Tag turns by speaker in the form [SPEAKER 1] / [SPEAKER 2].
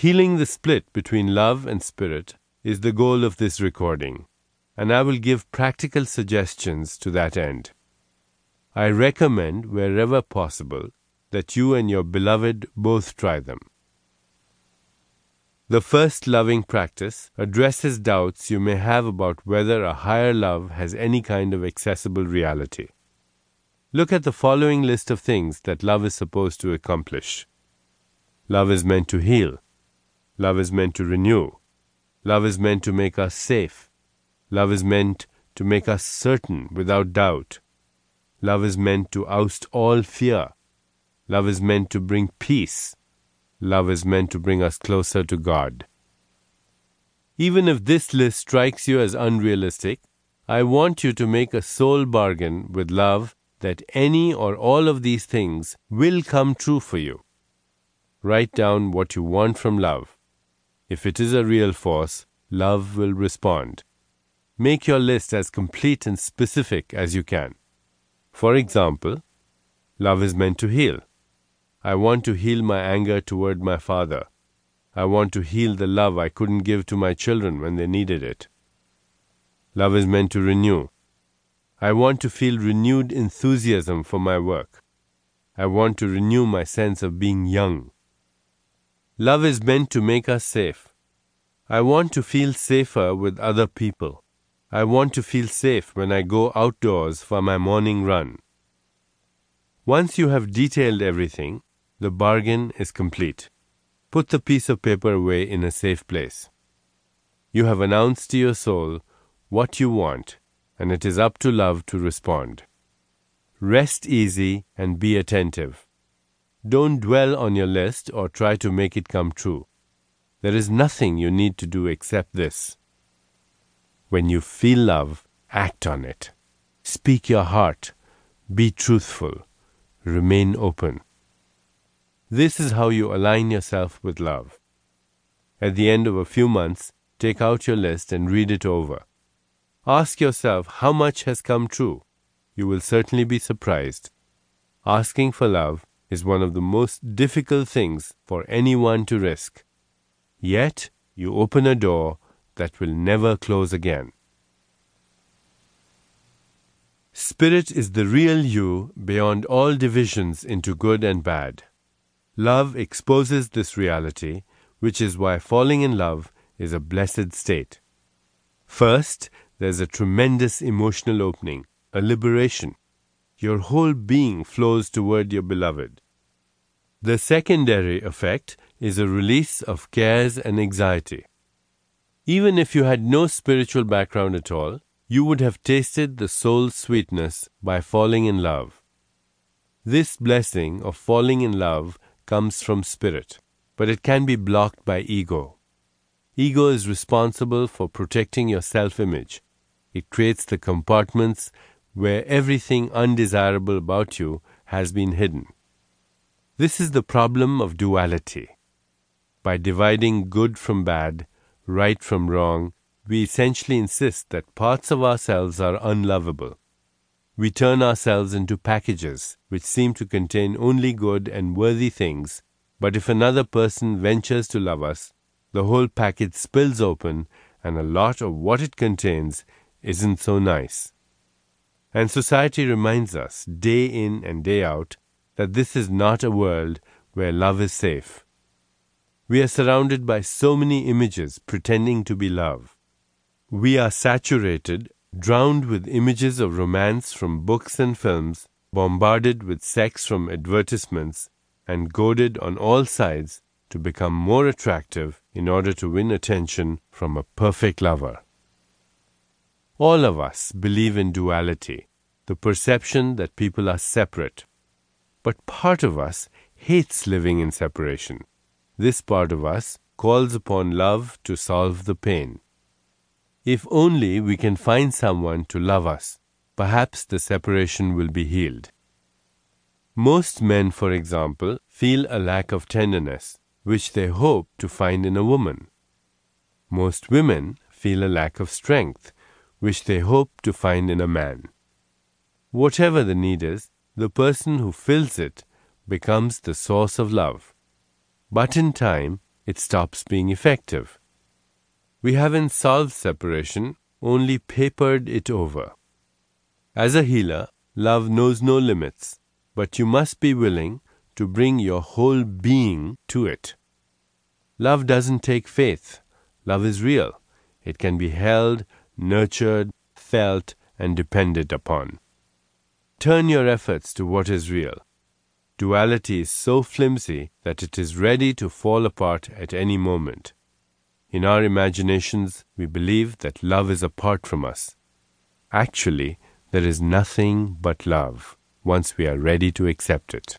[SPEAKER 1] Healing the split between love and spirit is the goal of this recording, and I will give practical suggestions to that end. I recommend, wherever possible, that you and your beloved both try them. The first loving practice addresses doubts you may have about whether a higher love has any kind of accessible reality. Look at the following list of things that love is supposed to accomplish. Love is meant to heal. Love is meant to renew. Love is meant to make us safe. Love is meant to make us certain without doubt. Love is meant to oust all fear. Love is meant to bring peace. Love is meant to bring us closer to God. Even if this list strikes you as unrealistic, I want you to make a soul bargain with love that any or all of these things will come true for you. Write down what you want from love. If it is a real force, love will respond. Make your list as complete and specific as you can. For example, love is meant to heal. I want to heal my anger toward my father. I want to heal the love I couldn't give to my children when they needed it. Love is meant to renew. I want to feel renewed enthusiasm for my work. I want to renew my sense of being young. Love is meant to make us safe. I want to feel safer with other people. I want to feel safe when I go outdoors for my morning run. Once you have detailed everything, the bargain is complete. Put the piece of paper away in a safe place. You have announced to your soul what you want and it is up to love to respond. Rest easy and be attentive. Don't dwell on your list or try to make it come true. There is nothing you need to do except this. When you feel love, act on it. Speak your heart. Be truthful. Remain open. This is how you align yourself with love. At the end of a few months, take out your list and read it over. Ask yourself how much has come true. You will certainly be surprised. Asking for love is one of the most difficult things for anyone to risk. Yet, you open a door that will never close again. Spirit is the real you beyond all divisions into good and bad. Love exposes this reality, which is why falling in love is a blessed state. First, there's a tremendous emotional opening, a liberation. Your whole being flows toward your beloved. The secondary effect is a release of cares and anxiety. Even if you had no spiritual background at all, you would have tasted the soul's sweetness by falling in love. This blessing of falling in love comes from spirit, but it can be blocked by ego. Ego is responsible for protecting your self image, it creates the compartments where everything undesirable about you has been hidden. This is the problem of duality. By dividing good from bad, right from wrong, we essentially insist that parts of ourselves are unlovable. We turn ourselves into packages which seem to contain only good and worthy things, but if another person ventures to love us, the whole package spills open and a lot of what it contains isn't so nice. And society reminds us, day in and day out, that this is not a world where love is safe. We are surrounded by so many images pretending to be love. We are saturated, drowned with images of romance from books and films, bombarded with sex from advertisements, and goaded on all sides to become more attractive in order to win attention from a perfect lover. All of us believe in duality, the perception that people are separate. But part of us hates living in separation. This part of us calls upon love to solve the pain. If only we can find someone to love us, perhaps the separation will be healed. Most men, for example, feel a lack of tenderness, which they hope to find in a woman. Most women feel a lack of strength, which they hope to find in a man. Whatever the need is, the person who fills it becomes the source of love. But in time, it stops being effective. We haven't solved separation, only papered it over. As a healer, love knows no limits, but you must be willing to bring your whole being to it. Love doesn't take faith. Love is real. It can be held, nurtured, felt, and depended upon. Turn your efforts to what is real. Duality is so flimsy that it is ready to fall apart at any moment. In our imaginations, we believe that love is apart from us. Actually, there is nothing but love once we are ready to accept it.